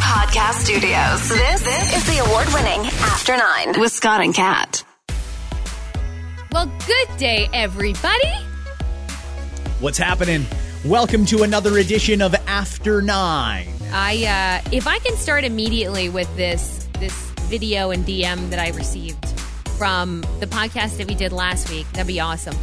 Podcast Studios. This, this is the award winning After Nine with Scott and Kat. Well, good day, everybody. What's happening? Welcome to another edition of After Nine. I, uh, if I can start immediately with this this video and DM that I received from the podcast that we did last week, that'd be awesome.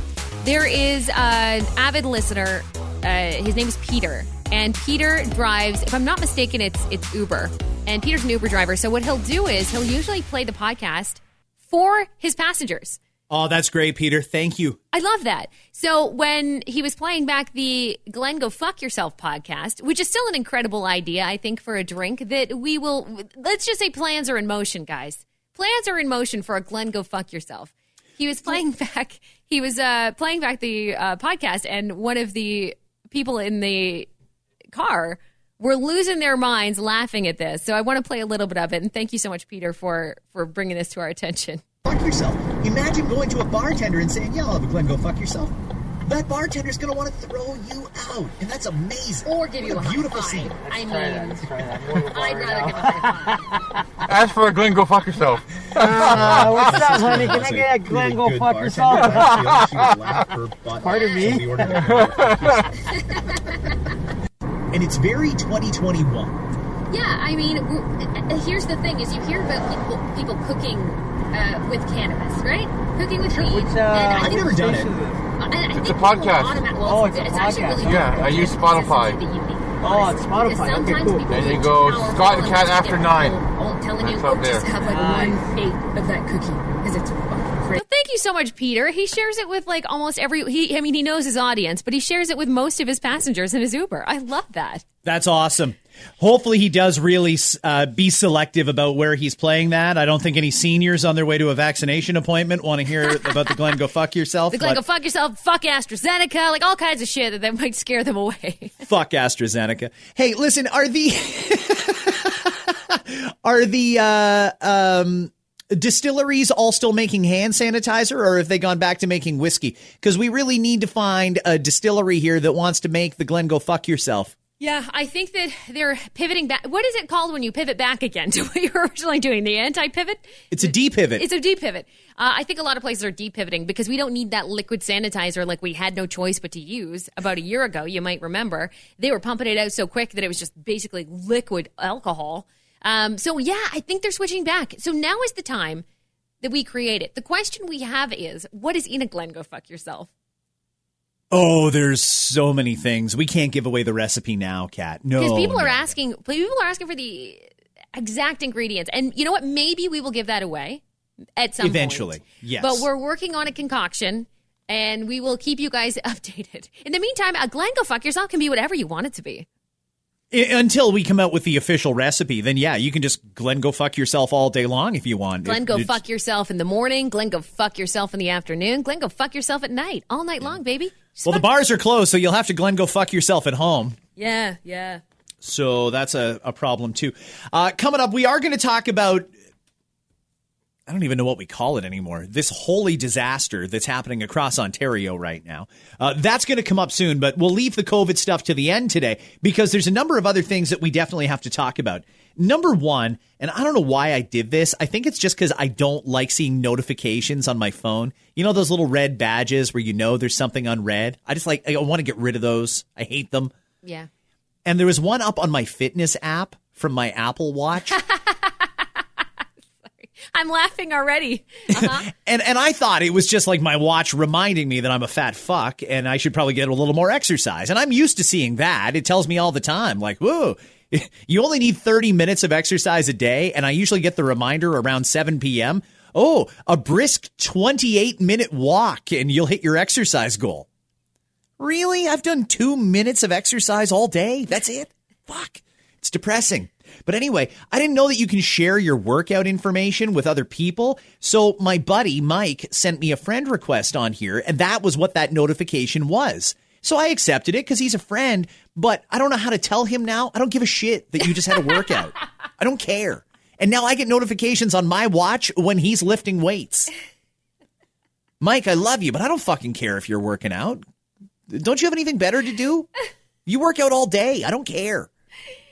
There is an avid listener. Uh, his name is Peter, and Peter drives. If I'm not mistaken, it's it's Uber, and Peter's an Uber driver. So what he'll do is he'll usually play the podcast for his passengers. Oh, that's great, Peter. Thank you. I love that. So when he was playing back the Glenn Go Fuck Yourself podcast, which is still an incredible idea, I think, for a drink that we will, let's just say plans are in motion, guys. Plans are in motion for a Glenn Go Fuck Yourself. He was playing back, he was uh, playing back the uh, podcast, and one of the people in the car were losing their minds laughing at this. So I want to play a little bit of it. And thank you so much, Peter, for, for bringing this to our attention. fuck yourself. Imagine going to a bartender and saying, "Yeah, I'll have a Glen, go fuck yourself." That bartender's gonna want to throw you out, and that's amazing. Or give What you a, a beautiful high scene. five. I mean, I'd rather give a high five. As for a Glen, go fuck yourself. Uh, what's up, honey? Can I get a Glenn go fuck yourself? Actually, she would laugh her butt Pardon me? And it's very 2021. Yeah, I mean, uh, here's the thing: is you hear about people, people cooking uh, with cannabis, right? Cooking with weed. Which, uh, I I've never done it. and I It's a podcast. automa- well, Oh, it's a it's actually podcast. really Yeah, I use Spotify. that you need. Oh, it's Spotify. Because Okay, cool. And you go Scott and Kat after get nine. full- telling you, That's up oh, just there. have like one eighth of that cookie because it's fucking great. thank you so much, Peter. He shares it with like almost every. He, I mean, he knows his audience, but he shares it with most of his passengers in his Uber. I love that. That's awesome. Hopefully, he does really uh, be selective about where he's playing that. I don't think any seniors on their way to a vaccination appointment want to hear about the Glenn Go Fuck Yourself. The Glenn, go fuck yourself, fuck AstraZeneca, like all kinds of shit that, that might scare them away. fuck AstraZeneca. Hey, listen, are the are the uh, um, distilleries all still making hand sanitizer, or have they gone back to making whiskey? Because we really need to find a distillery here that wants to make the Glen Go Fuck Yourself. yeah, I think that they're pivoting back. What is it called when you pivot back again to what you were originally doing? The anti pivot? It's a D pivot. It's a deep pivot. Uh, I think a lot of places are deep pivoting because we don't need that liquid sanitizer like we had no choice but to use about a year ago. You might remember they were pumping it out so quick that it was just basically liquid alcohol. Um, so yeah, I think they're switching back. So now is the time that we create it. The question we have is, what is in a Glen Go Fuck Yourself? Oh, there's so many things. We can't give away the recipe now, Kat. No. Because people are asking, people are asking for the exact ingredients, and you know what? Maybe we will give that away at some point. Eventually, yes. But we're working on a concoction, and we will keep you guys updated. In the meantime, a Glen Go Fuck Yourself can be whatever you want it to be. Until we come out with the official recipe, then yeah, you can just Glenn go fuck yourself all day long if you want. Glen If Go it's- Fuck Yourself in the morning. Glen Go Fuck Yourself in the afternoon. Glen Go Fuck Yourself at night. All night long, baby. Just Well, the bars are closed, so you'll have to Glenn go fuck yourself at home. Yeah, yeah. So that's a, a problem too. Uh, coming up, we are going to talk about. I don't even know what we call it anymore. This holy disaster that's happening across Ontario right now. Uh, that's going to come up soon, but we'll leave the COVID stuff to the end today because there's a number of other things that we definitely have to talk about. Number one, and I don't know why I did this. I think it's just because I don't like seeing notifications on my phone. You know, those little red badges where you know there's something unread? I just like, I want to get rid of those. I hate them. Yeah. And there was one up on my fitness app from my Apple Watch. I'm laughing already. Uh-huh. and and I thought it was just like my watch reminding me that I'm a fat fuck and I should probably get a little more exercise. And I'm used to seeing that. It tells me all the time like, "Whoa, you only need 30 minutes of exercise a day." And I usually get the reminder around 7 p.m. Oh, a brisk 28 minute walk and you'll hit your exercise goal. Really? I've done 2 minutes of exercise all day? That's it? Fuck. It's depressing. But anyway, I didn't know that you can share your workout information with other people. So my buddy Mike sent me a friend request on here, and that was what that notification was. So I accepted it because he's a friend, but I don't know how to tell him now. I don't give a shit that you just had a workout. I don't care. And now I get notifications on my watch when he's lifting weights. Mike, I love you, but I don't fucking care if you're working out. Don't you have anything better to do? You work out all day. I don't care.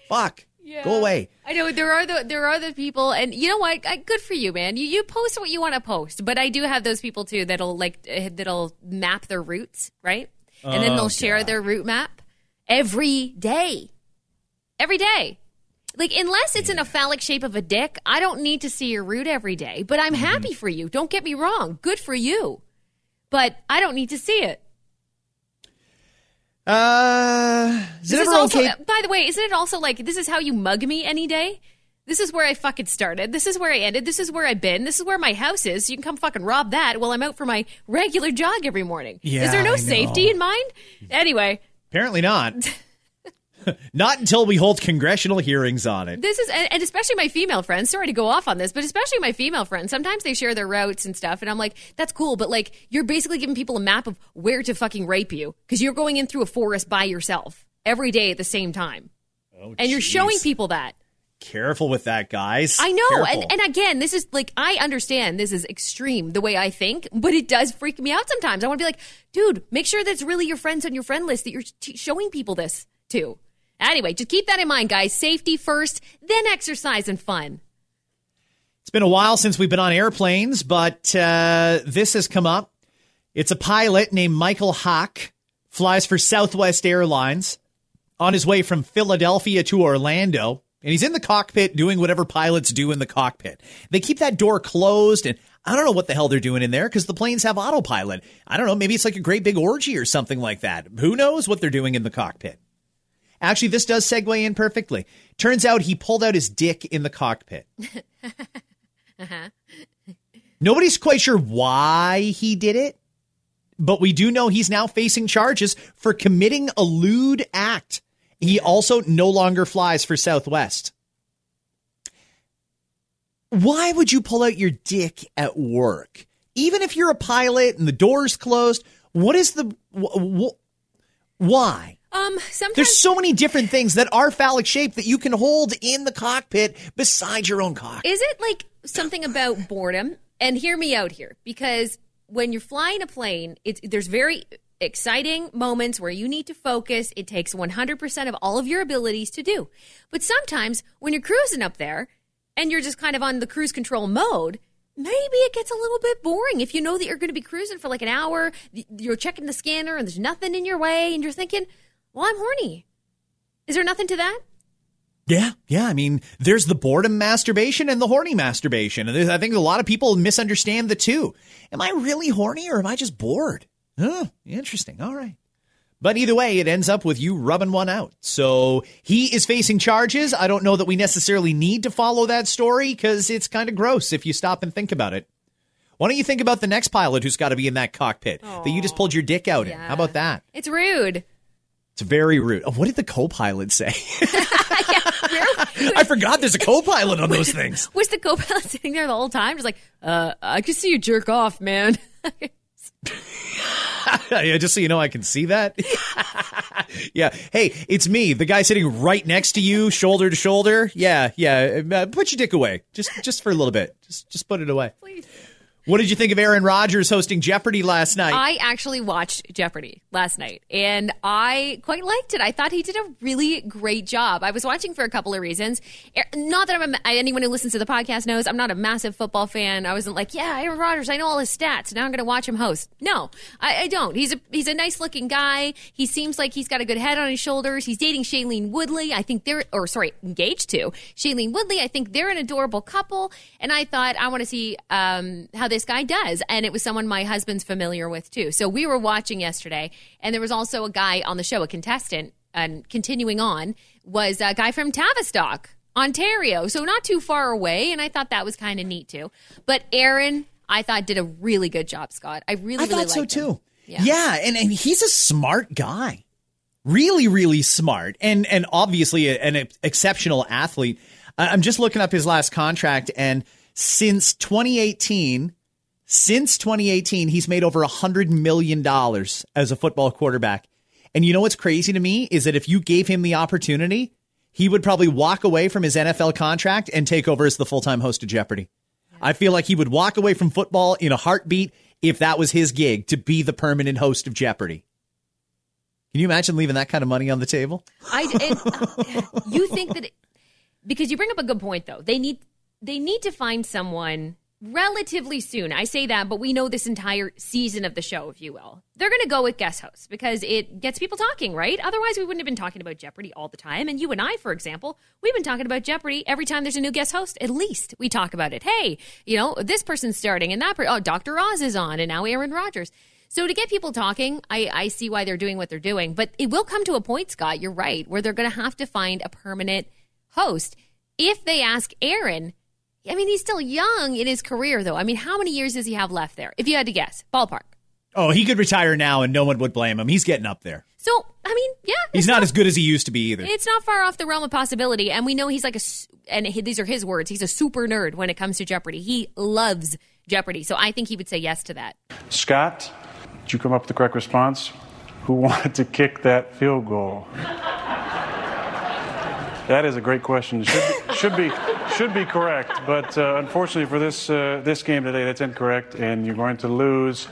Fuck. Go away. I know there are the there are the people, and you know what? I, good for you, man. You you post what you want to post, but I do have those people too that'll like uh, that'll map their routes, right? And then Oh, they'll share God. their route map every day, every day. Like unless it's in a phallic shape of a dick, I don't need to see your route every day. But I'm Mm-hmm. happy for you. Don't get me wrong. Good for you. But I don't need to see it. Uh, is it This is also, okay? by the way, isn't it also like this is how you mug me any day? This is where I fucking started. This is where I ended. This is where I've been. This is where my house is. You can come fucking rob that while I'm out for my regular jog every morning. Yeah, is there no safety in mind? Anyway, Apparently not. not until we hold congressional hearings on it. this is and, and especially my female friends. Sorry to go off on this, but especially my female friends. Sometimes they share their routes and stuff, and I'm like, that's cool, but like you're basically giving people a map of where to fucking rape you because you're going in through a forest by yourself every day at the same time, oh, and you're showing people that. Careful with that, guys. I know. Careful. And, and again, this is like, I understand this is extreme the way I think, but it does freak me out sometimes. I want to be like, dude, make sure that's really your friends on your friend list that you're t- showing people this to. Anyway, just keep that in mind, guys. Safety first, then exercise and fun. It's been a while since we've been on airplanes, but uh, this has come up. It's a pilot named Michael Haak, flies for Southwest Airlines on his way from Philadelphia to Orlando. And he's in the cockpit doing whatever pilots do in the cockpit. They keep that door closed, and I don't know what the hell they're doing in there because the planes have autopilot. I don't know. Maybe it's like a great big orgy or something like that. Who knows what they're doing in the cockpit? Actually, this does segue in perfectly. Turns out he pulled out his dick in the cockpit. Uh-huh. Nobody's quite sure why he did it, but we do know he's now facing charges for committing a lewd act. He also no longer flies for Southwest. Why would you pull out your dick at work? Even if you're a pilot and the door's closed, what is the wh- wh- why? Um, sometimes There's so many different things that are phallic shaped that you can hold in the cockpit beside your own cock. Is it like something about boredom? And hear me out here, because when you're flying a plane, it's there's very exciting moments where you need to focus. It takes 100% of all of your abilities to do. But sometimes when you're cruising up there and you're just kind of on the cruise control mode, maybe it gets a little bit boring if you know that you're going to be cruising for like an hour, you're checking the scanner and there's nothing in your way and you're thinking, "Well, I'm horny." Is there nothing to that? Yeah, yeah. I mean, there's the boredom masturbation and the horny masturbation. And I think a lot of people misunderstand the two. Am I really horny or am I just bored? Huh, interesting. All right. But either way, it ends up with you rubbing one out. So he is facing charges. I don't know that we necessarily need to follow that story because it's kind of gross if you stop and think about it. Why don't you think about the next pilot who's got to be in that cockpit that you just pulled your dick out in? How about that? It's rude. It's very rude. Oh, what did the co-pilot say? I forgot there's a co-pilot on those things. Was the co-pilot sitting there the whole time, just like, uh, I can see you jerk off, man. yeah, just so you know, I can see that. yeah. Hey, it's me, the guy sitting right next to you, shoulder to shoulder. Yeah, yeah. Uh, put your dick away, just just for a little bit. Just just put it away. Please. What did you think of Aaron Rodgers hosting Jeopardy last night? I actually watched Jeopardy last night and I quite liked it. I thought he did a really great job. I was watching for a couple of reasons. Er- Not that I'm a, anyone who listens to the podcast knows I'm not a massive football fan. I wasn't like, yeah, Aaron Rodgers, I know all his stats. Now I'm going to watch him host. No, I, I don't. He's a he's a nice looking guy. He seems like he's got a good head on his shoulders. He's dating Shailene Woodley. I think they're or sorry, engaged to Shailene Woodley. I think they're an adorable couple. And I thought I want to see um, how this guy does. And it was someone my husband's familiar with too. So we were watching yesterday, and there was also a guy on the show, a contestant. And continuing on was a guy from Tavistock, Ontario, so not too far away. And I thought that was kind of neat too. But Aaron, I thought did a really good job, Scott. I really, I really thought so him. too. Yeah. Yeah, and, and he's a smart guy. Really, really smart. And and obviously an exceptional athlete. I'm just looking up his last contract and since 2018 since 2018 he's made over a 100 million dollars as a football quarterback. And you know what's crazy to me is that if you gave him the opportunity, he would probably walk away from his NFL contract and take over as the full-time host of Jeopardy. I feel like he would walk away from football in a heartbeat if that was his gig to be the permanent host of Jeopardy. Can you imagine leaving that kind of money on the table? I and, uh, you think that it, because you bring up a good point though. They need they need to find someone relatively soon. I say that, but we know this entire season of the show, if you will. They're going to go with guest hosts because it gets people talking, right? Otherwise, we wouldn't have been talking about Jeopardy all the time. And you and I, for example, we've been talking about Jeopardy every time there's a new guest host. At least we talk about it. Hey, you know, this person's starting and that, oh, Dr. Oz is on and now Aaron Rodgers. So to get people talking, I, I see why they're doing what they're doing. But it will come to a point, Scott, you're right, where they're going to have to find a permanent host. If they ask Aaron, I mean, he's still young in his career, though. I mean, how many years does he have left there? If you had to guess, ballpark. Oh, he could retire now and no one would blame him. He's getting up there. So, I mean, yeah. He's it's not as good as he used to be either. It's not far off the realm of possibility. And we know he's like a. and he- these are his words, he's a super nerd when it comes to Jeopardy. He loves Jeopardy. So I think he would say yes to that. Scott, did you come up with the correct response? Who wanted to kick that field goal? That is a great question. Should be, should be, should be correct, but uh, unfortunately for this uh, this game today, that's incorrect, and you're going to lose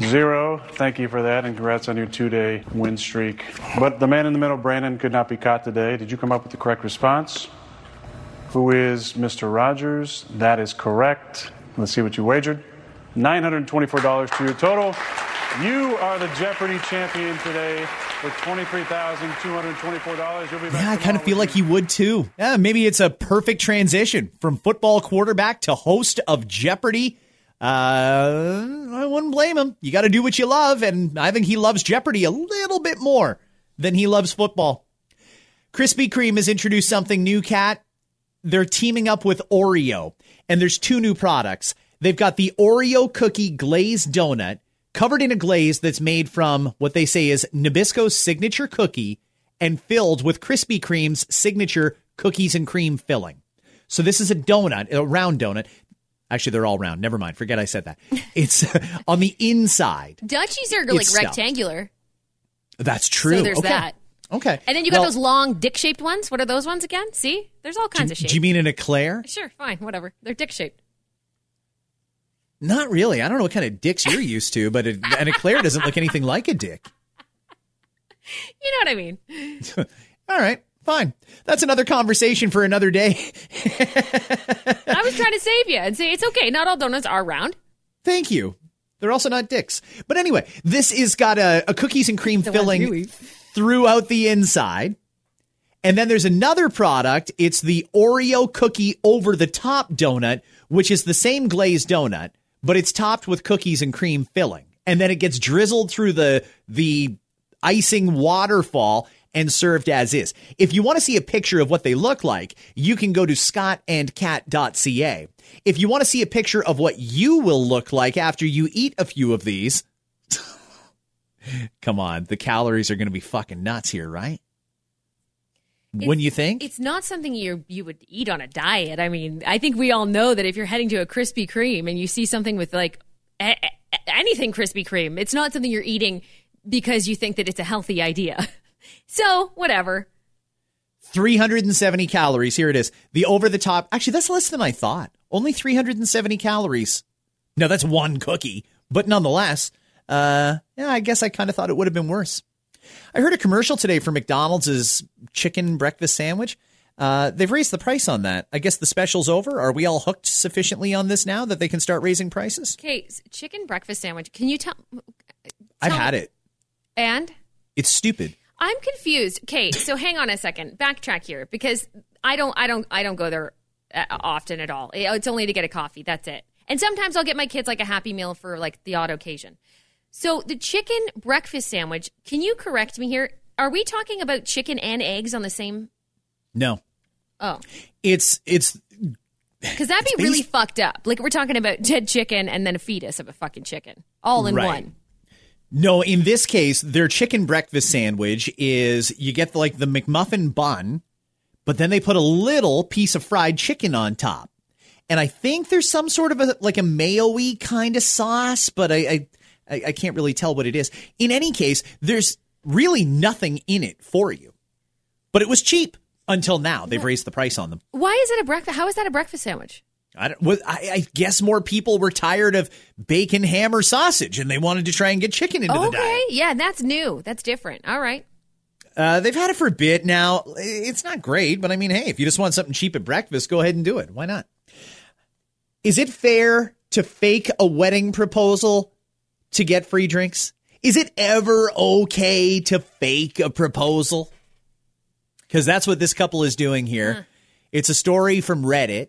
zero. Thank you for that, and congrats on your two-day win streak. But the man in the middle, Brandon, could not be caught today. Did you come up with the correct response? Who is Mr. Rogers? That is correct. Let's see what you wagered. $924 to your total. You are the Jeopardy champion today with $23,224. You'll be back Yeah, I kind of feel like you would too. Yeah, maybe it's a perfect transition from football quarterback to host of Jeopardy. Uh, I wouldn't blame him. You got to do what you love, and I think he loves Jeopardy a little bit more than he loves football. Krispy Kreme has introduced something new, Kat. They're teaming up with Oreo, and there's two new products. They've got the Oreo cookie glazed donut covered in a glaze that's made from what they say is Nabisco's signature cookie and filled with Krispy Kreme's signature cookies and cream filling. So this is a donut, a round donut. Actually, they're all round. Never mind. Forget I said that. It's uh, on the inside. Dutchies are like stuffed. rectangular. That's true. So there's okay. that. Okay. And then you got Well, those long dick shaped ones. What are those ones again? See? There's all kinds of shapes. Do you mean an eclair? Sure, fine, whatever. They're dick shaped. Not really. I don't know what kind of dicks you're used to, but it, an eclair doesn't look anything like a dick. You know what I mean? All right, fine. That's another conversation for another day. I was trying to save you and say it's okay. Not all donuts are round. Thank you. They're also not dicks. But anyway, this is got a, a cookies and cream The filling throughout the inside. And then there's another product. It's the Oreo cookie over the top donut, which is the same glazed donut, but it's topped with cookies and cream filling. And then it gets drizzled through the the icing waterfall and served as is. If you want to see a picture of what they look like, you can go to scottandcat.ca. If you want to see a picture of what you will look like after you eat a few of these, come on, the calories are going to be fucking nuts here, right? Wouldn't you think? It's not something you you would eat on a diet. I mean, I think we all know that if you're heading to a Krispy Kreme and you see something with like a- a- anything Krispy Kreme, it's not something you're eating because you think that it's a healthy idea. So, whatever. 370 calories. Here it is. The over the top. Actually, that's less than I thought. Only 370 calories. No, that's one cookie, but nonetheless, uh, yeah, I guess I kind of thought it would have been worse. I heard a commercial today for McDonald's chicken breakfast sandwich. Uh, they've raised the price on that. I guess the special's over. Are we all hooked sufficiently on this now that they can start raising prices? Okay, chicken breakfast sandwich. Can you tell? I've Tell- had it. And It's stupid. I'm confused. Okay, so hang on a second. Backtrack here because I don't, I don't, I don't go there uh, often at all. It's only to get a coffee. That's it. And sometimes I'll get my kids like a happy meal for like the odd occasion. So the chicken breakfast sandwich. Can you correct me here? Are we talking about chicken and eggs on the same? No, Oh, it's it's because that'd be It's really fucked up. Like we're talking about dead chicken and then a fetus of a fucking chicken all in Right. one. No, in this case, their chicken breakfast sandwich is you get like the McMuffin bun, but then they put a little piece of fried chicken on top. And I think there's some sort of a like a mayo-y kind of sauce, but I, I I I can't really tell what it is. In any case, there's really nothing in it for you. But it was cheap until now. They've raised the price on them. Why is it a breakfast? How is that a breakfast sandwich? I, don't, well, I, I guess more people were tired of bacon, ham, or sausage, and they wanted to try and get chicken into the diet. Okay, yeah, that's new. That's different. All right. Uh, they've had it for a bit now. It's not great, but I mean, hey, if you just want something cheap at breakfast, go ahead and do it. Why not? Is it fair to fake a wedding proposal to get free drinks? Is it ever okay to fake a proposal? Because that's what this couple is doing here. Hmm. It's a story from Reddit,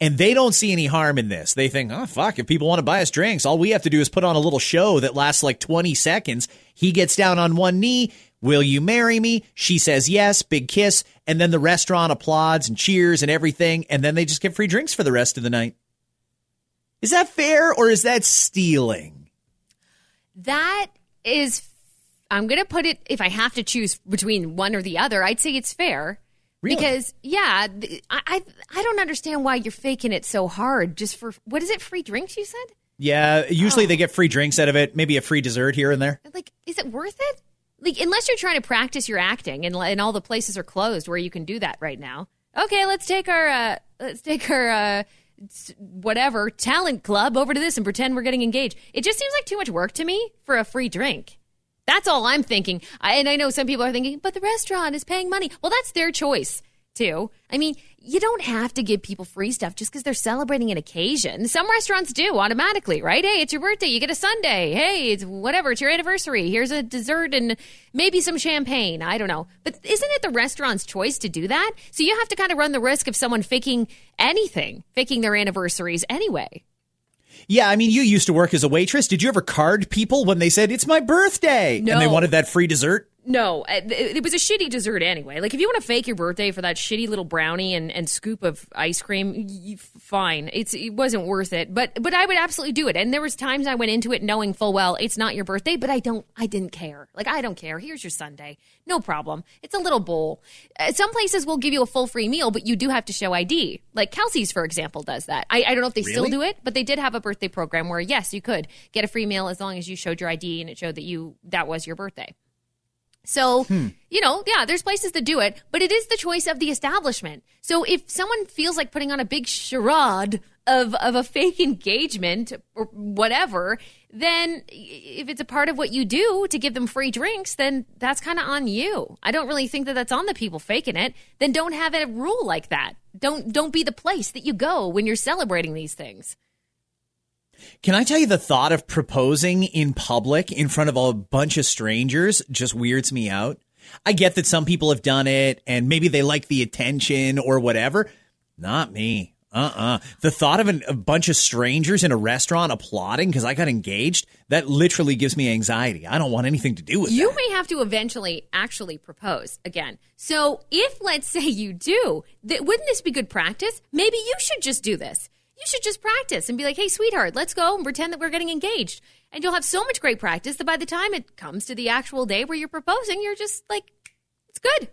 and they don't see any harm in this. They think, oh, fuck, if people want to buy us drinks, all we have to do is put on a little show that lasts like 20 seconds. He gets down on one knee. Will you marry me? She says yes, big kiss. And then the restaurant applauds and cheers and everything. And then they just get free drinks for the rest of the night. Is that fair or is that stealing? That is, I'm going to put it, if I have to choose between one or the other, I'd say it's fair. Really? Because, yeah, I, I, I don't understand why you're faking it so hard just for, what is it, free drinks, you said? Yeah, usually they get free drinks out of it, maybe a free dessert here and there. Like, is it worth it? Like, unless you're trying to practice your acting and, and all the places are closed where you can do that right now. Okay, let's take our, uh, let's take our, uh, whatever talent club over to this and pretend we're getting engaged. It just seems like too much work to me for a free drink. That's all I'm thinking. I, and I know some people are thinking, but the restaurant is paying money. Well, that's their choice, too. I mean, you don't have to give people free stuff just because they're celebrating an occasion. Some restaurants do automatically, right? Hey, it's your birthday. You get a sundae. Hey, it's whatever. It's your anniversary. Here's a dessert and maybe some champagne. I don't know. But isn't it the restaurant's choice to do that? So you have to kind of run the risk of someone faking anything, faking their anniversaries anyway. Yeah, I mean, you used to work as a waitress. Did you ever card people when they said, it's my birthday? And they wanted that free dessert? No, uh, it it was a shitty dessert anyway. Like if you want to fake your birthday for that shitty little brownie and, and scoop of ice cream, you, fine. It's it wasn't worth it. But but I would absolutely do it. And there was times I went into it knowing full well it's not your birthday, but I don't I didn't care. Like I don't care. Here's your sundae, no problem. It's a little bowl. Uh, some places will give you a full free meal, but you do have to show ID. Like Kelsey's, for example, does that. I, I don't know if they still do it, but they did have a birthday program where yes, you could get a free meal as long as you showed your ID and it showed that you that was your birthday. So, hmm. you know, yeah, there's places to do it, but it is the choice of the establishment. So if someone feels like putting on a big charade of, of a fake engagement or whatever, then if it's a part of what you do to give them free drinks, then that's kind of on you. I don't really think that that's on the people faking it. Then don't have a rule like that. Don't don't be the place that you go when you're celebrating these things. Can I tell you the thought of proposing in public in front of a bunch of strangers just weirds me out? I get that some people have done it and maybe they like the attention or whatever. Not me. Uh uh The thought of an, a bunch of strangers in a restaurant applauding because I got engaged, that literally gives me anxiety. I don't want anything to do with it. You that. may have to eventually actually propose again. So, if let's say you do, th- wouldn't this be good practice? Maybe you should just do this. You should just practice and be like, "Hey, sweetheart, let's go and pretend that we're getting engaged." And you'll have so much great practice that by the time it comes to the actual day where you're proposing, you're just like, "It's good."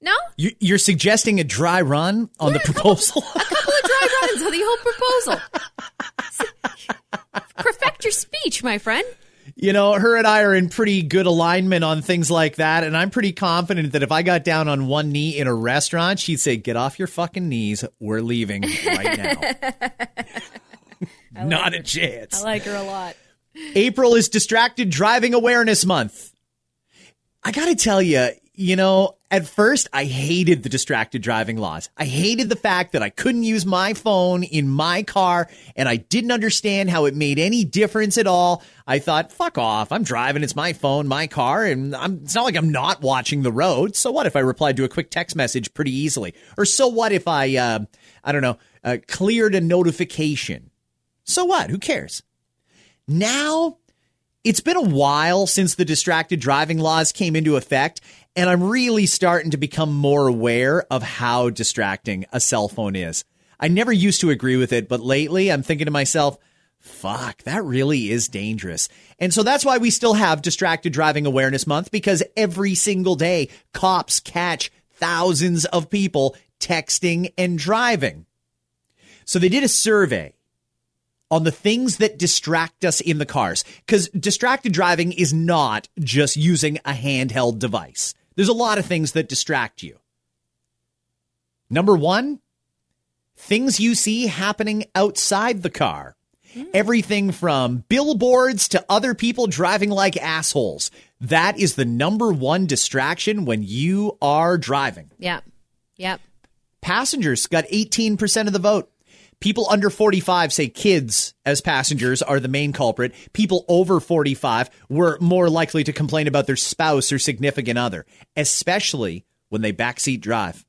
No, You- You're suggesting a dry run on the Yeah, a couple- proposal? a couple of dry runs on the whole proposal. Perfect your speech, my friend. You know, her and I are in pretty good alignment on things like that. And I'm pretty confident that if I got down on one knee in a restaurant, she'd say, Get off your fucking knees. We're leaving right now. Not a chance. I like her a lot. April is Distracted Driving Awareness Month. I got to tell you, you know, at first I hated the distracted driving laws. I hated the fact that I couldn't use my phone in my car and I didn't understand how it made any difference at all. I thought, fuck off. I'm driving. It's my phone, my car, and I'm, it's not like I'm not watching the road. So what if I replied to a quick text message pretty easily? Or so what if I, uh, I don't know, uh, cleared a notification? So what? Who cares? Now it's been a while since the distracted driving laws came into effect, and I'm really starting to become more aware of how distracting a cell phone is. I never used to agree with it, but lately I'm thinking to myself, fuck, that really is dangerous. And so that's why we still have Distracted Driving Awareness Month because every single day cops catch thousands of people texting and driving. So they did a survey on the things that distract us in the cars. Because distracted driving is not just using a handheld device. There's a lot of things that distract you. Number one, things you see happening outside the car. Hmm. Everything from billboards to other people driving like assholes. That is the number one distraction when you are driving. Yeah. Yep. Passengers got 18% of the vote. People under 45 say kids as passengers are the main culprit. People over 45 were more likely to complain about their spouse or significant other, especially when they backseat drive.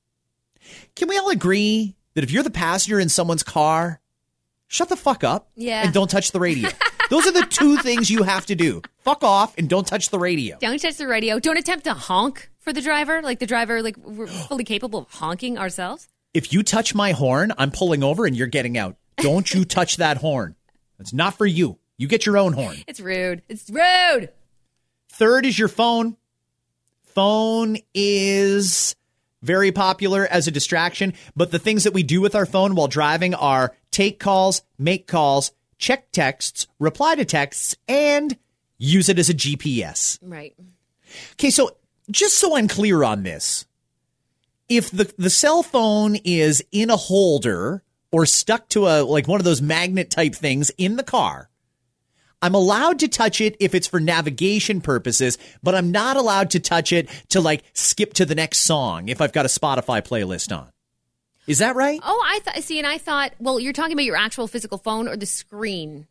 Can we all agree that if you're the passenger in someone's car, shut the fuck up Yeah. and don't touch the radio? Those are the two things you have to do. Fuck off and don't touch the radio. Don't touch the radio. Don't attempt to honk for the driver. Like the driver, like we're fully capable of honking ourselves. If you touch my horn, I'm pulling over and you're getting out. Don't you touch that horn. It's not for you. You get your own horn. It's rude. It's rude. Third is your phone. Phone is very popular as a distraction, but the things that we do with our phone while driving are take calls, make calls, check texts, reply to texts, and use it as a GPS. Right. Okay, so just so I'm clear on this, if the the cell phone is in a holder or stuck to a like one of those magnet type things in the car, I'm allowed to touch it if it's for navigation purposes, but I'm not allowed to touch it to like skip to the next song if I've got a Spotify playlist on. Is that right? Oh, I thought. See, and I thought. Well, you're talking about your actual physical phone or the screen.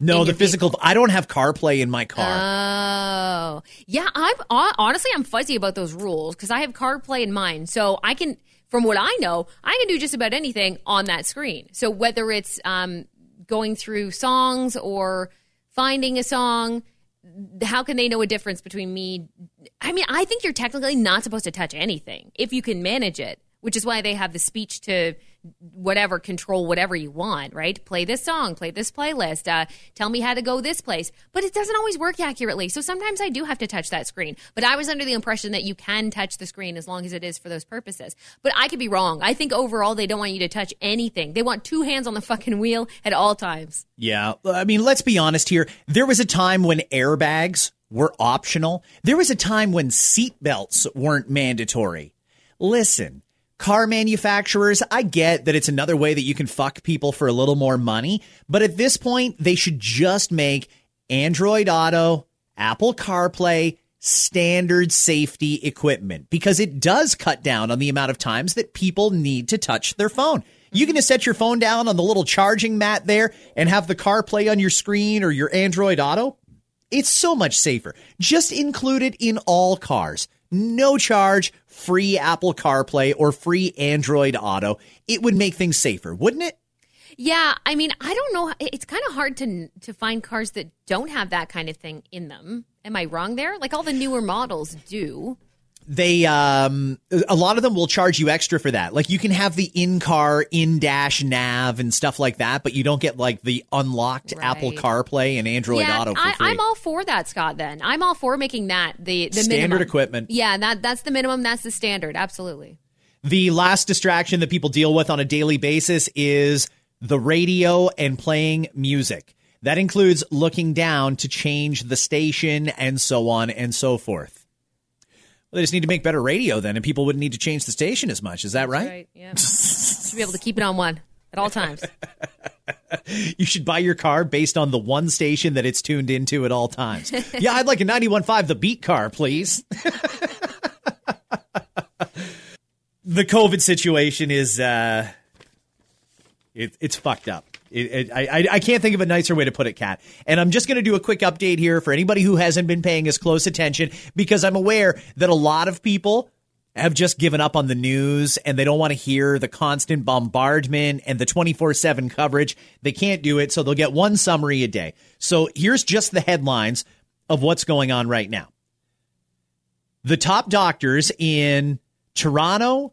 No, the physical. I don't have CarPlay in my car. Oh, yeah. I'm honestly, I'm fuzzy about those rules because I have CarPlay in mine, so I can, from what I know, I can do just about anything on that screen. So whether it's um, going through songs or finding a song, how can they know a difference between me? I mean, I think you're technically not supposed to touch anything if you can manage it, which is why they have the speech to whatever control whatever you want, right? Play this song, play this playlist, uh, tell me how to go this place. But it doesn't always work accurately. So sometimes I do have to touch that screen. But I was under the impression that you can touch the screen as long as it is for those purposes. But I could be wrong. I think overall they don't want you to touch anything. They want two hands on the fucking wheel at all times. Yeah. I mean, let's be honest here. There was a time when airbags were optional. There was a time when seatbelts weren't mandatory. Listen, car manufacturers, I get that it's another way that you can fuck people for a little more money, but at this point, they should just make Android Auto, Apple CarPlay, standard safety equipment because it does cut down on the amount of times that people need to touch their phone. You can just set your phone down on the little charging mat there and have the CarPlay on your screen or your Android Auto. It's so much safer. Just include it in all cars. No charge, free Apple CarPlay or free Android Auto. It would make things safer, wouldn't it? Yeah, I mean, I don't know. It's kind of hard to to find cars that don't have that kind of thing in them. Am I wrong there? Like all the newer models do. They um a lot of them will charge you extra for that. Like you can have the in-car in-dash nav and stuff like that, but you don't get like the unlocked Right. Apple CarPlay and Android yeah, Auto for I. I'm all for that, Scott. Then I'm all for making that the the Standard minimum. equipment. Yeah, that that's the minimum. That's the standard. Absolutely. The last distraction that people deal with on a daily basis is the radio and playing music. That includes looking down to change the station and so on and so forth. Well, they just need to make better radio then, and people wouldn't need to change the station as much. Is that right? Right. Yeah. Should be able to keep it on one at all times. You should buy your car based on the one station that it's tuned into at all times. yeah, I'd like a 91.5 The Beat car, please. the COVID situation is uh, it, it's fucked up. It, it, I, I can't think of a nicer way to put it, Kat. And I'm just going to do a quick update here for anybody who hasn't been paying as close attention because I'm aware that a lot of people have just given up on the news and they don't want to hear the constant bombardment and the 24 7 coverage. They can't do it, so they'll get one summary a day. So here's just the headlines of what's going on right now. The top doctors in Toronto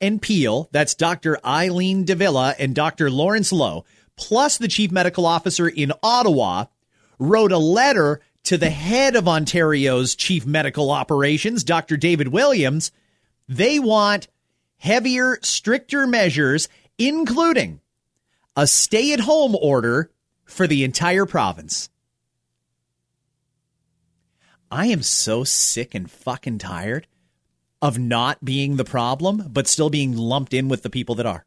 and Peel, that's Dr. Eileen de Villa and Dr. Lawrence Loh, plus the chief medical officer in Ottawa, wrote a letter to the head of Ontario's chief medical operations, Dr. David Williams. They want heavier, stricter measures, including a stay at home order for the entire province. I am so sick and fucking tired of not being the problem, but still being lumped in with the people that are.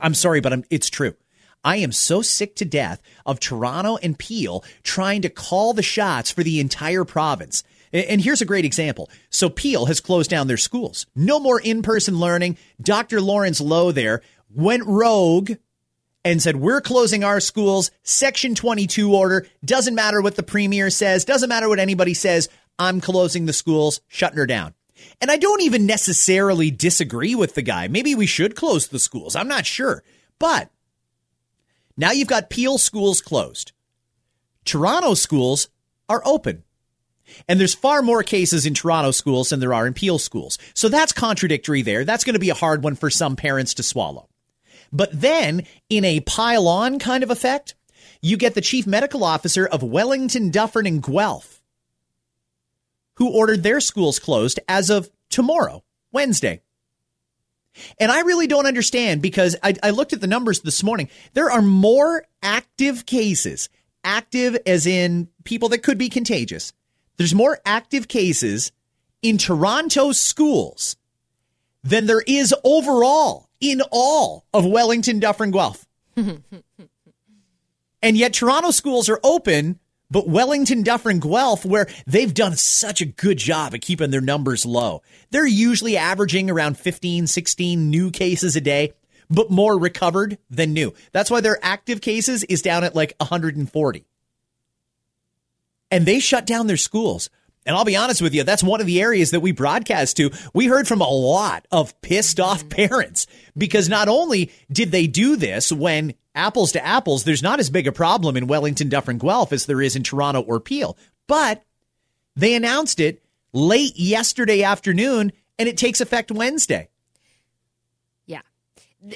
I'm sorry, but I'm, it's true. I am so sick to death of Toronto and Peel trying to call the shots for the entire province. And here's a great example. So Peel has closed down their schools. No more in-person learning. Dr. Lawrence Loh there went rogue and said, We're closing our schools. Section 22 order. Doesn't matter what the premier says. Doesn't matter what anybody says. I'm closing the schools, shutting her down. And I don't even necessarily disagree with the guy. Maybe we should close the schools. I'm not sure. But now you've got Peel schools closed. Toronto schools are open. And there's far more cases in Toronto schools than there are in Peel schools. So that's contradictory there. That's going to be a hard one for some parents to swallow. But then, in a pile on kind of effect, you get the chief medical officer of Wellington, Dufferin, and Guelph, who ordered their schools closed as of tomorrow, Wednesday. And I really don't understand because I, I looked at the numbers this morning. There are more active cases, active as in people that could be contagious. There's more active cases in Toronto schools than there is overall in all of Wellington, Dufferin, Guelph. and yet Toronto schools are open, but Wellington, Dufferin, Guelph, where they've done such a good job at keeping their numbers low. They're usually averaging around 15, 16 new cases a day, but more recovered than new. That's why their active cases is down at like 140. And they shut down their schools. And I'll be honest with you, that's one of the areas that we broadcast to. We heard from a lot of pissed off parents because not only did they do this when apples to apples, there's not as big a problem in Wellington, Dufferin, Guelph as there is in Toronto or Peel, but they announced it late yesterday afternoon and it takes effect Wednesday. Yeah.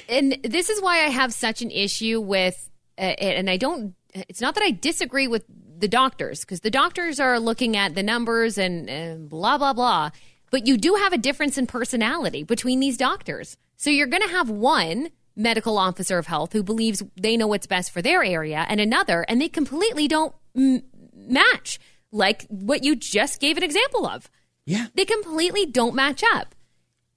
And this is why I have such an issue with, uh, and I don't, it's not that I disagree with the doctors, because the doctors are looking at the numbers and, and blah, blah, blah. But you do have a difference in personality between these doctors. So you're going to have one medical officer of health who believes they know what's best for their area and another, and they completely don't m- match, like what you just gave an example of. Yeah. They completely don't match up.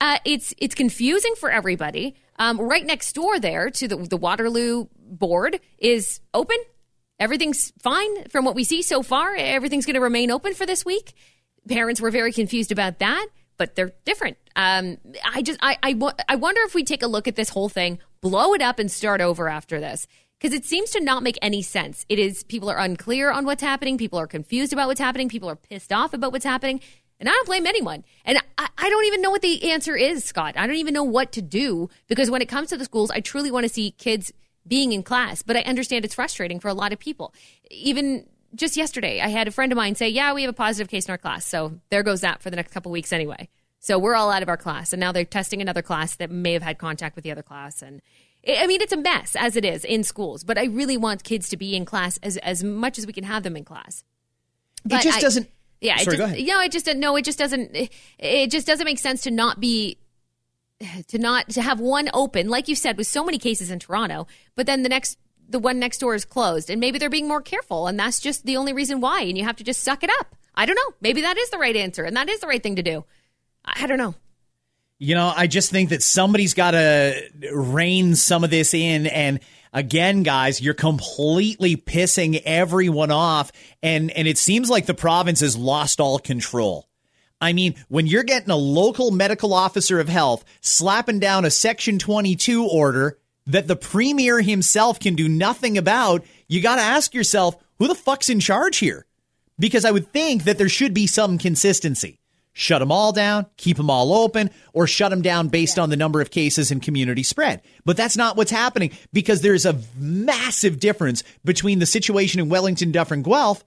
Uh, it's it's confusing for everybody. Um, right next door there to the, the Waterloo board is open. Everything's fine from what we see so far. Everything's going to remain open for this week. Parents were very confused about that, but they're different. Um, I just I I, I wonder if we take a look at this whole thing, blow it up, and start over after this because it seems to not make any sense. It is people are unclear on what's happening. People are confused about what's happening. People are pissed off about what's happening. And I don't blame anyone. And I, I don't even know what the answer is, Scott. I don't even know what to do because when it comes to the schools, I truly want to see kids being in class. But I understand it's frustrating for a lot of people. Even just yesterday, I had a friend of mine say, Yeah, we have a positive case in our class. So there goes that for the next couple weeks anyway. So we're all out of our class. And now they're testing another class that may have had contact with the other class. And I mean, it's a mess as it is in schools, but I really want kids to be in class as, as much as we can have them in class. But just I- doesn't- Yeah, it Sorry, go just, no, it just no, it just doesn't. It just doesn't make sense to not be to not to have one open, like you said, with so many cases in Toronto, but then the next the one next door is closed, and maybe they're being more careful, and that's just the only reason why, and you have to just suck it up. I don't know. Maybe that is the right answer, and that is the right thing to do. I don't know. You know, I just think that somebody's got to rein some of this in. And again, guys, you're completely pissing everyone off. And, and it seems like the province has lost all control. I mean, when you're getting a local medical officer of health slapping down a Section 22 order that the premier himself can do nothing about, you got to ask yourself, who the fuck's in charge here? Because I would think that there should be some consistency. Shut them all down, keep them all open, or shut them down based on the number of cases and community spread. But that's not what's happening because there's a massive difference between the situation in Wellington, Dufferin, Guelph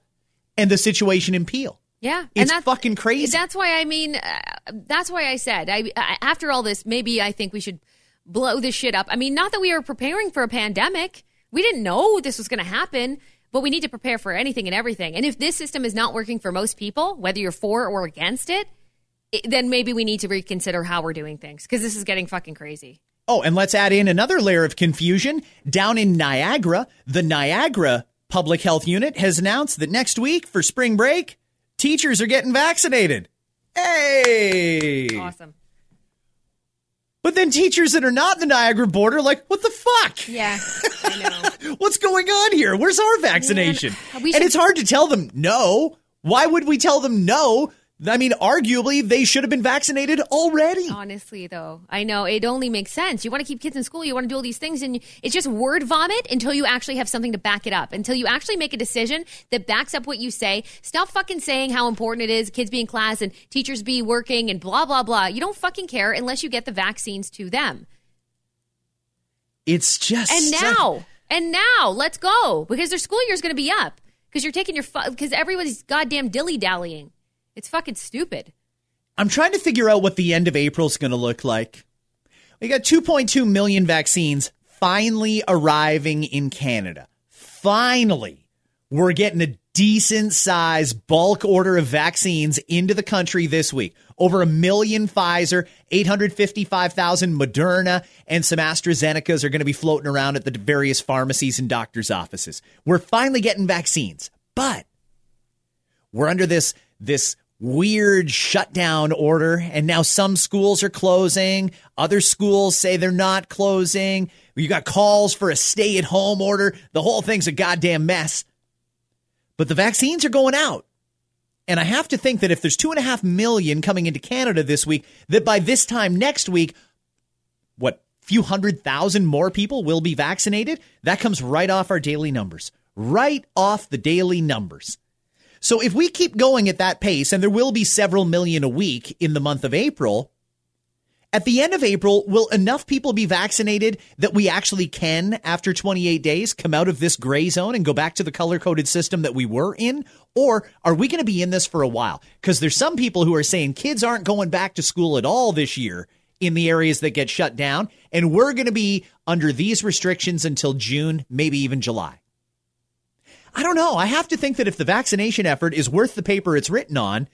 and the situation in Peel. Yeah, It's fucking crazy. That's why I mean, uh, that's why I said, I, I after all this, maybe I think we should blow this shit up. I mean, not that we are preparing for a pandemic. We didn't know this was going to happen, but we need to prepare for anything and everything. And if this system is not working for most people, whether you're for or against it, it then maybe we need to reconsider how we're doing things because this is getting fucking crazy. Oh, and let's add in another layer of confusion. Down in Niagara, the Niagara Public Health Unit has announced that next week for spring break, teachers are getting vaccinated. Hey! Awesome. But then teachers that are not the Niagara border, like, what the fuck? Yeah. I know. What's going on here? Where's our vaccination? Man, we and it's hard to tell them no. Why would we tell them no? I mean, arguably, they should have been vaccinated already. Honestly, though, I know it only makes sense. You want to keep kids in school, you want to do all these things, and it's just word vomit until you actually have something to back it up. Until you actually make a decision that backs up what you say. Stop fucking saying how important it is kids be in class and teachers be working and blah blah blah. You don't fucking care unless you get the vaccines to them. It's just And now, and now, let's go because their school year is going to be up because you're taking your because everybody's goddamn dilly dallying. It's fucking stupid. I'm trying to figure out what the end of April is going to look like. We got 2.2 million vaccines finally arriving in Canada. Finally, we're getting a decent size bulk order of vaccines into the country this week. Over a million Pfizer, 855,000 Moderna, and some AstraZenecas are going to be floating around at the various pharmacies and doctors' offices. We're finally getting vaccines, but we're under this this weird shutdown order and now some schools are closing. Other schools say they're not closing. You got calls for a stay at home order. The whole thing's a goddamn mess. But the vaccines are going out. And i have to think that if there's two and a half million coming into canada this week that by this time next week what few hundred thousand more people will be vaccinated? That comes right off our daily numbers. Right off the daily numbers so if we keep going at that pace, and there will be several million a week in the month of April, at the end of April, will enough people be vaccinated that we actually can, after 28 days, come out of this gray zone and go back to the color coded system that we were in? Or are we going to be in this for a while? Because there's some people who are saying kids aren't going back to school at all this year in the areas that get shut down, and we're going to be under these restrictions until June, maybe even July. I don't know. I have to think that if the vaccination effort is worth the paper it's written on,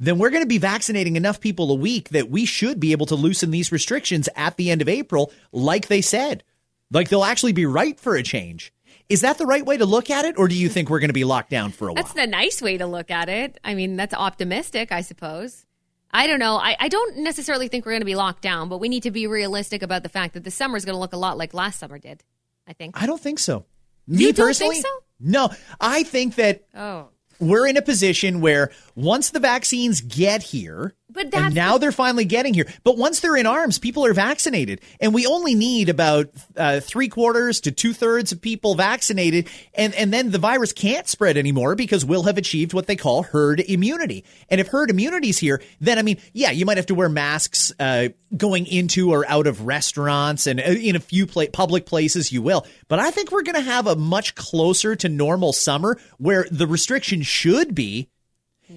then we're going to be vaccinating enough people a week that we should be able to loosen these restrictions at the end of April, like they said. Like they'll actually be right for a change. Is that the right way to look at it, or do you think we're going to be locked down for a while? That's the nice way to look at it. I mean, that's optimistic, I suppose. I don't know. I, I don't necessarily think we're going to be locked down, but we need to be realistic about the fact that the summer is going to look a lot like last summer did. I think. I don't think so. Me You personally, think so? no. I think that Oh, we're in a position where once the vaccines get here, But that's and now the- they're finally getting here. But once they're in arms, people are vaccinated, and we only need about uh, three quarters to two thirds of people vaccinated, and and then the virus can't spread anymore because we'll have achieved what they call herd immunity. And if herd immunity's here, then I mean, yeah, you might have to wear masks uh, going into or out of restaurants, and uh, in a few pla- public places you will. But I think we're going to have a much closer to normal summer where the restriction should be.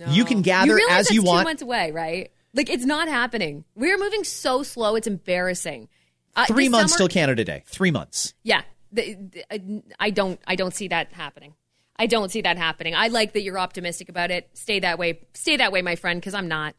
You can gather you as you want. Two months away, right? Like it's not happening. We're moving so slow. It's embarrassing. Uh, Three months summer- till Canada Day. Three months. Yeah, the, the, I don't. I don't see that happening. I don't see that happening. I like that you're optimistic about it. Stay that way. Stay that way, my friend, because I'm not.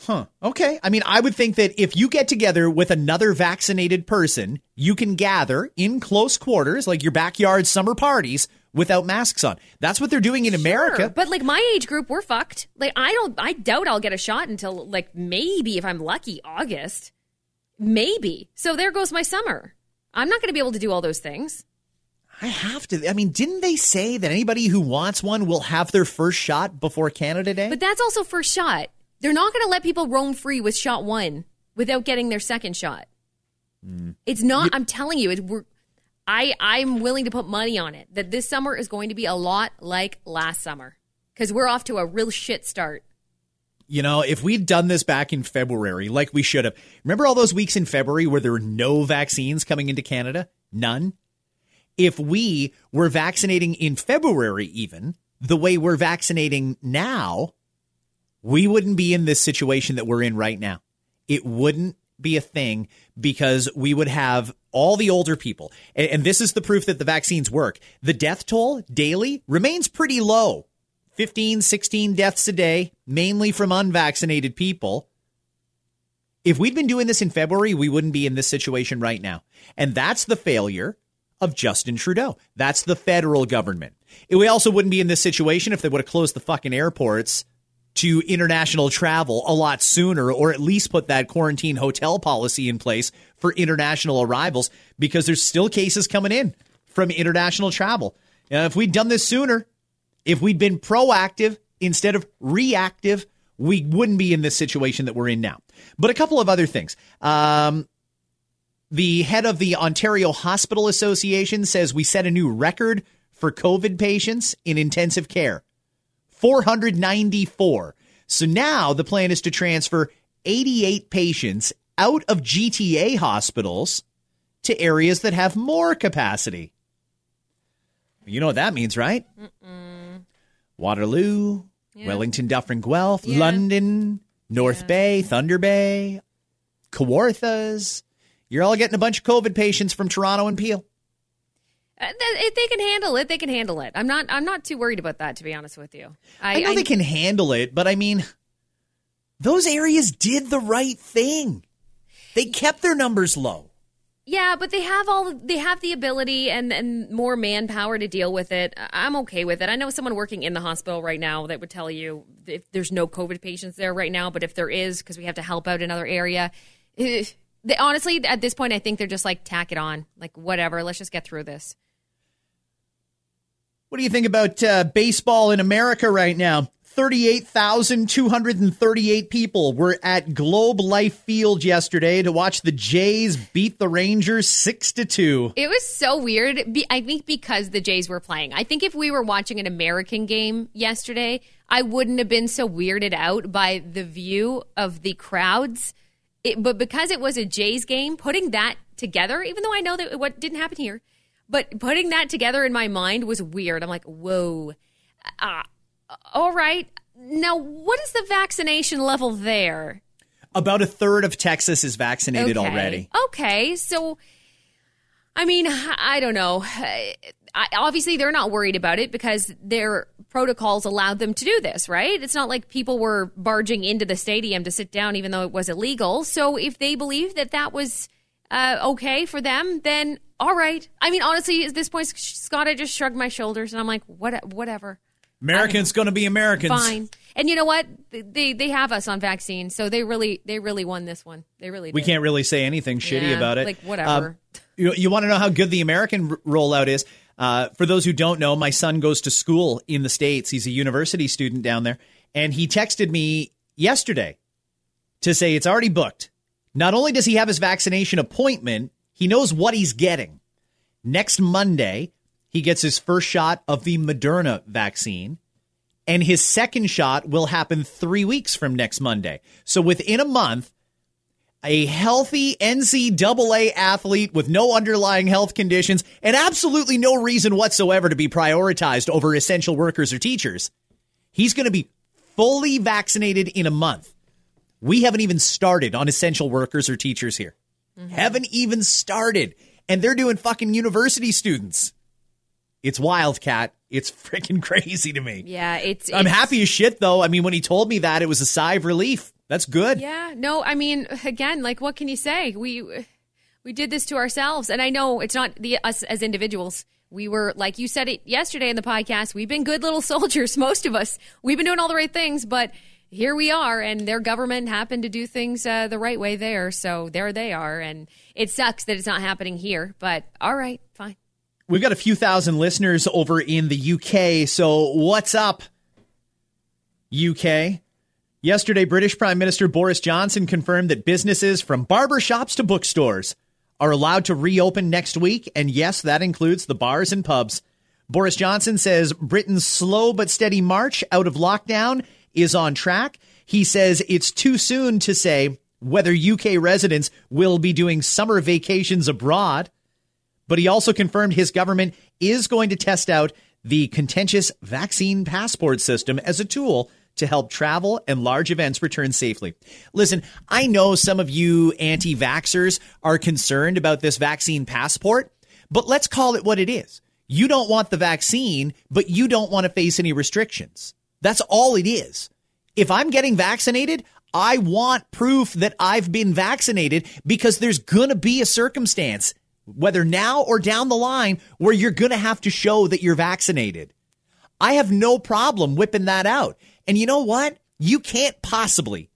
Huh. Okay. I mean, I would think that if you get together with another vaccinated person, you can gather in close quarters, like your backyard summer parties, without masks on. That's what they're doing in Sure, America. but like my age group, we're fucked. Like I don't. I doubt I'll get a shot until like maybe if I'm lucky, August. Maybe. So there goes my summer. I'm not going to be able to do all those things. I have to. I mean, didn't they say that anybody who wants one will have their first shot before Canada Day? But that's also first shot. They're not going to let people roam free with shot one without getting their second shot. Hmm. It's not. I'm telling you, it's, we're. I I'm willing to put money on it that this summer is going to be a lot like last summer because we're off to a real shit start. You know, if we'd done this back in February, like we should have. Remember all those weeks in February where there were no vaccines coming into Canada? None. If we were vaccinating in February, even the way we're vaccinating now, we wouldn't be in this situation that we're in right now. It wouldn't be a thing because we would have all the older people. And, and this is the proof that the vaccines work. The death toll daily remains pretty low 15, 16 deaths a day, mainly from unvaccinated people. If we'd been doing this in February, we wouldn't be in this situation right now. And that's the failure of Justin Trudeau. That's the federal government. We also wouldn't be in this situation if they would have closed the fucking airports to international travel a lot sooner, or at least put that quarantine hotel policy in place for international arrivals because there's still cases coming in from international travel. Uh, if we'd done this sooner, if we'd been proactive instead of reactive, we wouldn't be in this situation that we're in now. But a couple of other things. Um, the head of the Ontario Hospital Association says we set a new record for COVID patients in intensive care 494. So now the plan is to transfer 88 patients out of GTA hospitals to areas that have more capacity. You know what that means, right? Mm-mm. Waterloo, yeah. Wellington, Dufferin, Guelph, yeah. London, North yeah. Bay, Thunder Bay, Kawarthas. You're all getting a bunch of COVID patients from Toronto and Peel. Uh, if they can handle it, they can handle it. I'm not. I'm not too worried about that, to be honest with you. I, I know I, they can handle it, but I mean, those areas did the right thing. They kept their numbers low. Yeah, but they have all they have the ability and and more manpower to deal with it. I'm okay with it. I know someone working in the hospital right now that would tell you if there's no COVID patients there right now, but if there is, because we have to help out another area. Eh, they, honestly, at this point, I think they're just like tack it on, like whatever. Let's just get through this. What do you think about uh, baseball in America right now? 38,238 people were at Globe Life Field yesterday to watch the Jays beat the Rangers 6 to 2. It was so weird. I think because the Jays were playing. I think if we were watching an American game yesterday, I wouldn't have been so weirded out by the view of the crowds. It, but because it was a Jays game, putting that together, even though I know that what didn't happen here, but putting that together in my mind was weird. I'm like, whoa. Uh, all right. Now, what is the vaccination level there? About a third of Texas is vaccinated okay. already. Okay. So, I mean, I don't know. I, obviously, they're not worried about it because their protocols allowed them to do this, right? It's not like people were barging into the stadium to sit down, even though it was illegal. So, if they believe that that was uh, okay for them, then all right. I mean, honestly, at this point, Scott, I just shrugged my shoulders and I'm like, what, whatever. Americans going to be Americans. Fine. And you know what? They they have us on vaccine, so they really they really won this one. They really. Did. We can't really say anything shitty yeah, about it. Like whatever. Um, you you want to know how good the American r- rollout is? Uh, for those who don't know, my son goes to school in the states. He's a university student down there, and he texted me yesterday to say it's already booked. Not only does he have his vaccination appointment, he knows what he's getting. Next Monday, he gets his first shot of the Moderna vaccine, and his second shot will happen three weeks from next Monday. So within a month, a healthy NCAA athlete with no underlying health conditions and absolutely no reason whatsoever to be prioritized over essential workers or teachers. He's going to be fully vaccinated in a month. We haven't even started on essential workers or teachers here. Mm-hmm. Haven't even started. And they're doing fucking university students. It's wild Kat. It's freaking crazy to me. Yeah, it's, I'm happy as shit though. I mean, when he told me that, it was a sigh of relief. That's good. Yeah. No, I mean, again, like, what can you say? We we did this to ourselves, and I know it's not the us as individuals. We were, like you said it yesterday in the podcast. We've been good little soldiers, most of us. We've been doing all the right things, but here we are, and their government happened to do things uh, the right way there. So there they are, and it sucks that it's not happening here. But all right, fine. We've got a few thousand listeners over in the UK. So, what's up, UK? Yesterday, British Prime Minister Boris Johnson confirmed that businesses from barbershops to bookstores are allowed to reopen next week. And yes, that includes the bars and pubs. Boris Johnson says Britain's slow but steady march out of lockdown is on track. He says it's too soon to say whether UK residents will be doing summer vacations abroad. But he also confirmed his government is going to test out the contentious vaccine passport system as a tool to help travel and large events return safely. Listen, I know some of you anti vaxxers are concerned about this vaccine passport, but let's call it what it is. You don't want the vaccine, but you don't want to face any restrictions. That's all it is. If I'm getting vaccinated, I want proof that I've been vaccinated because there's going to be a circumstance whether now or down the line, where you're going to have to show that you're vaccinated. I have no problem whipping that out. And you know what? You can't possibly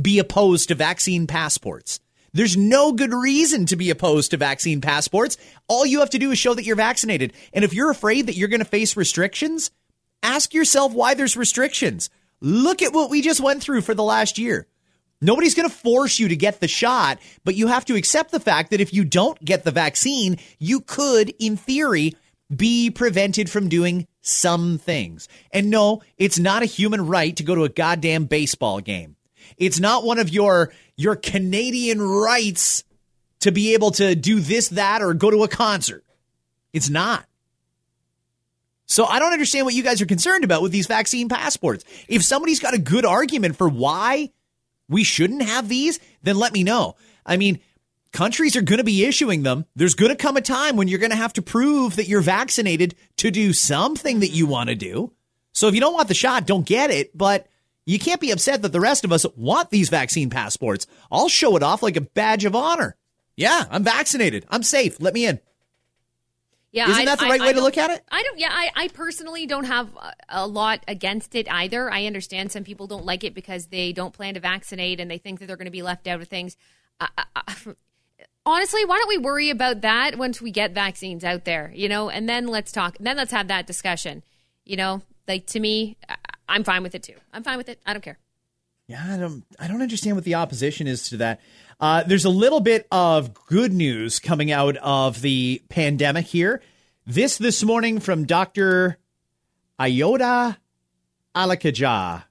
be opposed to vaccine passports There's no good reason to be opposed to vaccine passports. All you have to do is show that you're vaccinated. And if you're afraid that you're going to face restrictions, ask yourself why there's restrictions. Look at what we just went through for the last year. Nobody's going to force you to get the shot, but you have to accept the fact that if you don't get the vaccine, you could, in theory, be prevented from doing some things. And no, it's not a human right to go to a goddamn baseball game. It's not one of your your Canadian rights to be able to do this, that, or go to a concert. It's not. So I don't understand what you guys are concerned about with these vaccine passports. If somebody's got a good argument for why we shouldn't have these, then let me know. I mean, countries are going to be issuing them. There's going to come a time when you're going to have to prove that you're vaccinated to do something that you mm-hmm. want to do. So if you don't want the shot, don't get it. But you can't be upset that the rest of us want these vaccine passports. I'll show it off like a badge of honor. Yeah, I'm vaccinated. I'm safe. Let me in. Yeah, Isn't I- that the right I way to look at it? I don't. Yeah, I, I personally don't have a- a lot against it either. I understand some people don't like it because they don't plan to vaccinate and they think that they're going to be left out of things. I, I, I- honestly, why don't we worry about that once we get vaccines out there? You know, and then let's talk. Then let's have that discussion. You know, like to me, I, I'm fine with it too. I'm fine with it. I don't care. Yeah, I don't I don't understand what the opposition is to that. Uh, there's a little bit of good news coming out of the pandemic here. This this morning from Dr. Ayota Alakija.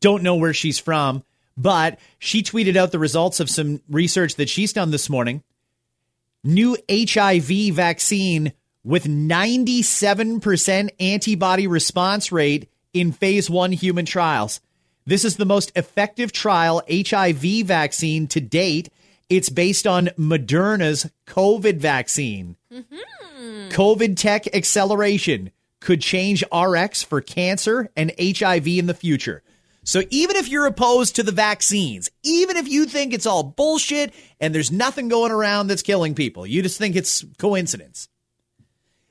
Don't know where she's from, but she tweeted out the results of some research that she's done this morning. New HIV vaccine with 97% antibody response rate in phase one human trials. This is the most effective trial HIV vaccine to date. It's based on Moderna's COVID vaccine. Mm-hmm. COVID tech acceleration could change RX for cancer and HIV in the future. So even if you're opposed to the vaccines, even if you think it's all bullshit and there's nothing going around that's killing people, you just think it's coincidence.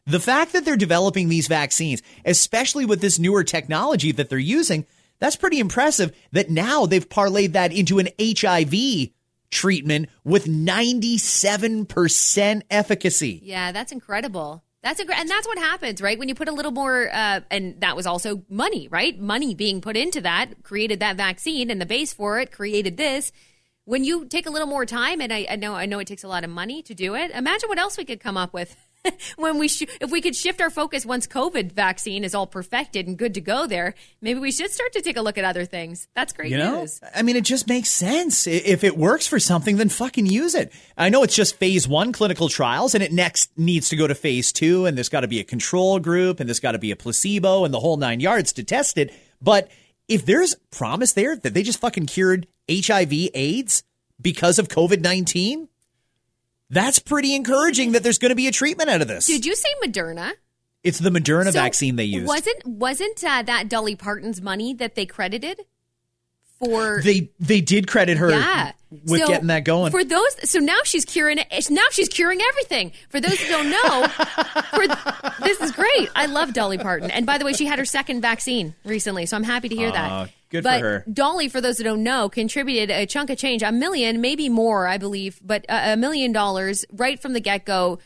The fact that they're developing these vaccines, especially with this newer technology that they're using, that's pretty impressive that now they've parlayed that into an HIV treatment with 97% efficacy. Yeah, that's incredible. That's a and that's what happens, right? When you put a little more, uh, and that was also money, right? Money being put into that created that vaccine, and the base for it created this. When you take a little more time, and I, I know I know it takes a lot of money to do it. Imagine what else we could come up with when we sh- if we could shift our focus once COVID vaccine is all perfected and good to go. There, maybe we should start to take a look at other things. That's great You know, news. I mean, it just makes sense. If it works for something, then fucking use it. I know it's just phase one clinical trials, and it next needs to go to phase two, and there's got to be a control group, and there's got to be a placebo, and the whole nine yards to test it. But if there's promise there that they just fucking cured HIV AIDS because of COVID 19, that's pretty encouraging that there's going to be a treatment out of this. Did you say Moderna? It's the Moderna So, vaccine they used. Wasn't wasn't uh, that Dolly Parton's money that they credited for? they they did credit her yeah, with So, getting that going. For those, so now she's curing it. Now she's curing everything. For those who don't know, for, this is great. I love Dolly Parton. And by the way, she had her second vaccine recently, so I'm happy to hear Aw, that. Good for but her. Dolly, for those who don't know, contributed a chunk of change, a million, maybe more, I believe, but a, a million dollars right from the get go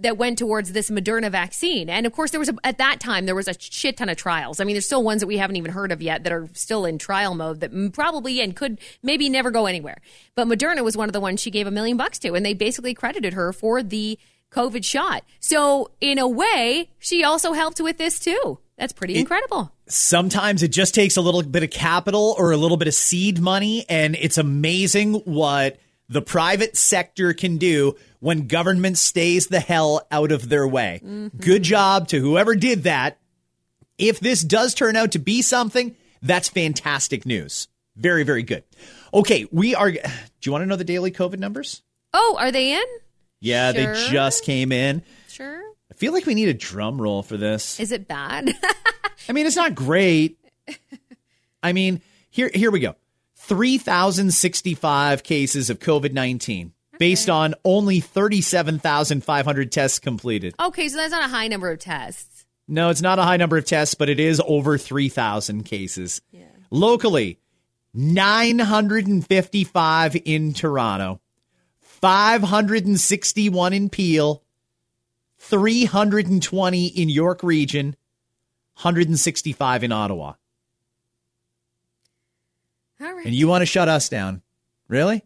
that went towards this Moderna vaccine. And of course, there was a, at that time there was a shit ton of trials. I mean, there's still ones that we haven't even heard of yet that are still in trial mode that probably and could maybe never go anywhere. But Moderna was one of the ones she gave a million bucks to, and they basically credited her for the COVID shot. So in a way, she also helped with this too. That's pretty incredible. sometimes it just takes a little bit of capital or a little bit of seed money and it's amazing what the private sector can do when government stays the hell out of their way. Mm-hmm. Good job to whoever did that. If this does turn out to be something, that's fantastic news. Very, very good. Okay, we are. Do you want to know the daily COVID numbers? Oh, are they in? Yeah, Sure. they just came in. I feel like we need a drum roll for this. Is it bad? I mean, it's not great. I mean, here here we go. 3065 cases of COVID-19 based on only 37,500 tests completed. okay, so that's not a high number of tests. No, it's not a high number of tests, but it is over 3,000 cases. Yeah. Locally, 955 in Toronto, 561 in Peel, 320 in York Region, 165 in Ottawa. All right. And you want to shut us down? Really?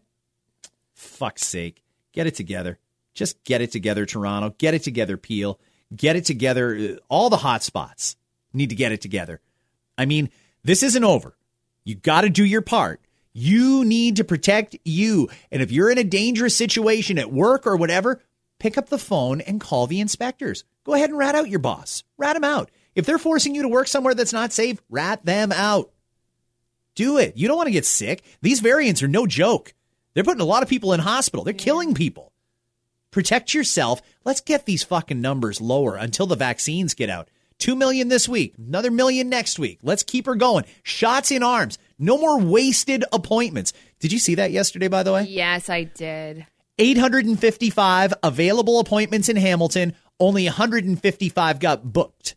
Fuck's sake. Get it together. Just get it together, Toronto. Get it together, Peel. Get it together. Uh, All the hot spots need to get it together. I mean, this isn't over. You got to do your part. You need to protect you. And if you're in a dangerous situation at work or whatever, pick up the phone and call the inspectors. Go ahead and rat out your boss. Rat them out. If they're forcing you to work somewhere that's not safe, rat them out. Do it. You don't want to get sick. These variants are no joke. They're putting a lot of people in hospital. They're killing people. Protect yourself. Let's get these fucking numbers lower until the vaccines get out. Two million this week, another million next week. Let's keep her going. Shots in arms. No more wasted appointments. Did you see that yesterday, by the way? Yes, I did. 855 available appointments in Hamilton. Only 155 got booked.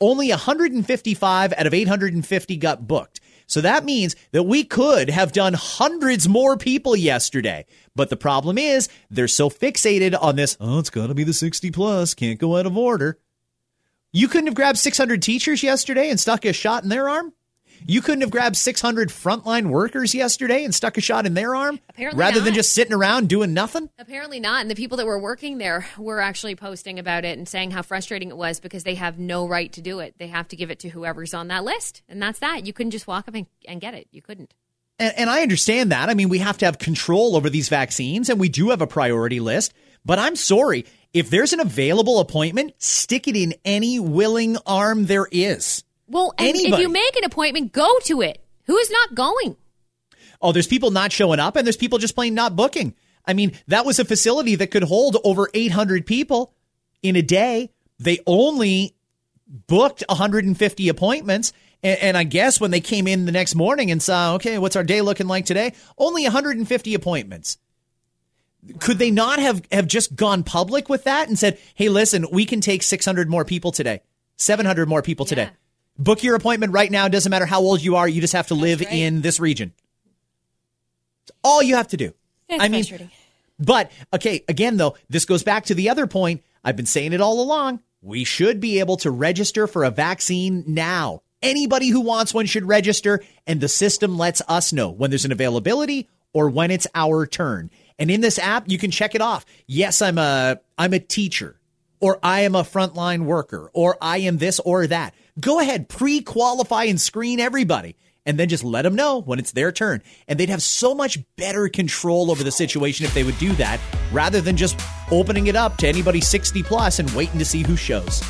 Only 155 out of 850 got booked. So that means that we could have done hundreds more people yesterday. But the problem is they're so fixated on this, oh, it's got to be the 60 plus, can't go out of order. You couldn't have grabbed 600 teachers yesterday and stuck a shot in their arm? You couldn't have grabbed 600 frontline workers yesterday and stuck a shot in their arm Apparently rather than just sitting around doing nothing? Apparently not. And the people that were working there were actually posting about it and saying how frustrating it was because they have no right to do it. They have to give it to whoever's on that list. And that's that. You couldn't just walk up and, and get it. You couldn't. And, and I understand that. I mean, we have to have control over these vaccines, and we do have a priority list. But I'm sorry, if there's an available appointment, stick it in any willing arm there is. Well, and if you make an appointment, go to it. Who is not going? Oh, there's people not showing up, and there's people just plain not booking. I mean, that was a facility that could hold over 800 people in a day. They only booked 150 appointments. And, and I guess when they came in the next morning and saw, okay, what's our day looking like today? Only 150 appointments. Could they not have, have just gone public with that and said, hey, listen, we can take 600 more people today, 700 more people today. Book your appointment right now. Doesn't matter how old you are. You just have to live right. in this region. It's all you have to do. It's I mean, but okay, again though, this goes back to the other point. I've been saying it all along. We should be able to register for a vaccine now. Anybody who wants one should register, and the system lets us know when there's an availability or when it's our turn. And in this app, you can check it off. Yes, I'm a I'm a teacher, or I am a frontline worker, or I am this or that. Go ahead, pre-qualify and screen everybody and then just let them know when it's their turn. And they'd have so much better control over the situation if they would do that rather than just opening it up to anybody 60 plus and waiting to see who shows.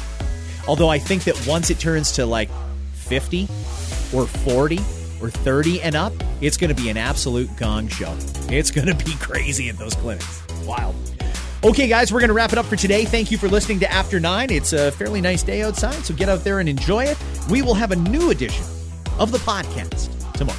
Although I think that once it turns to like 50 or 40 or 30 and up, it's going to be an absolute gong show. It's going to be crazy in those clinics. Wild. Okay, guys, we're going to wrap it up for today. Thank you for listening to After Nine. It's a fairly nice day outside, so get out there and enjoy it. We will have a new edition of the podcast tomorrow.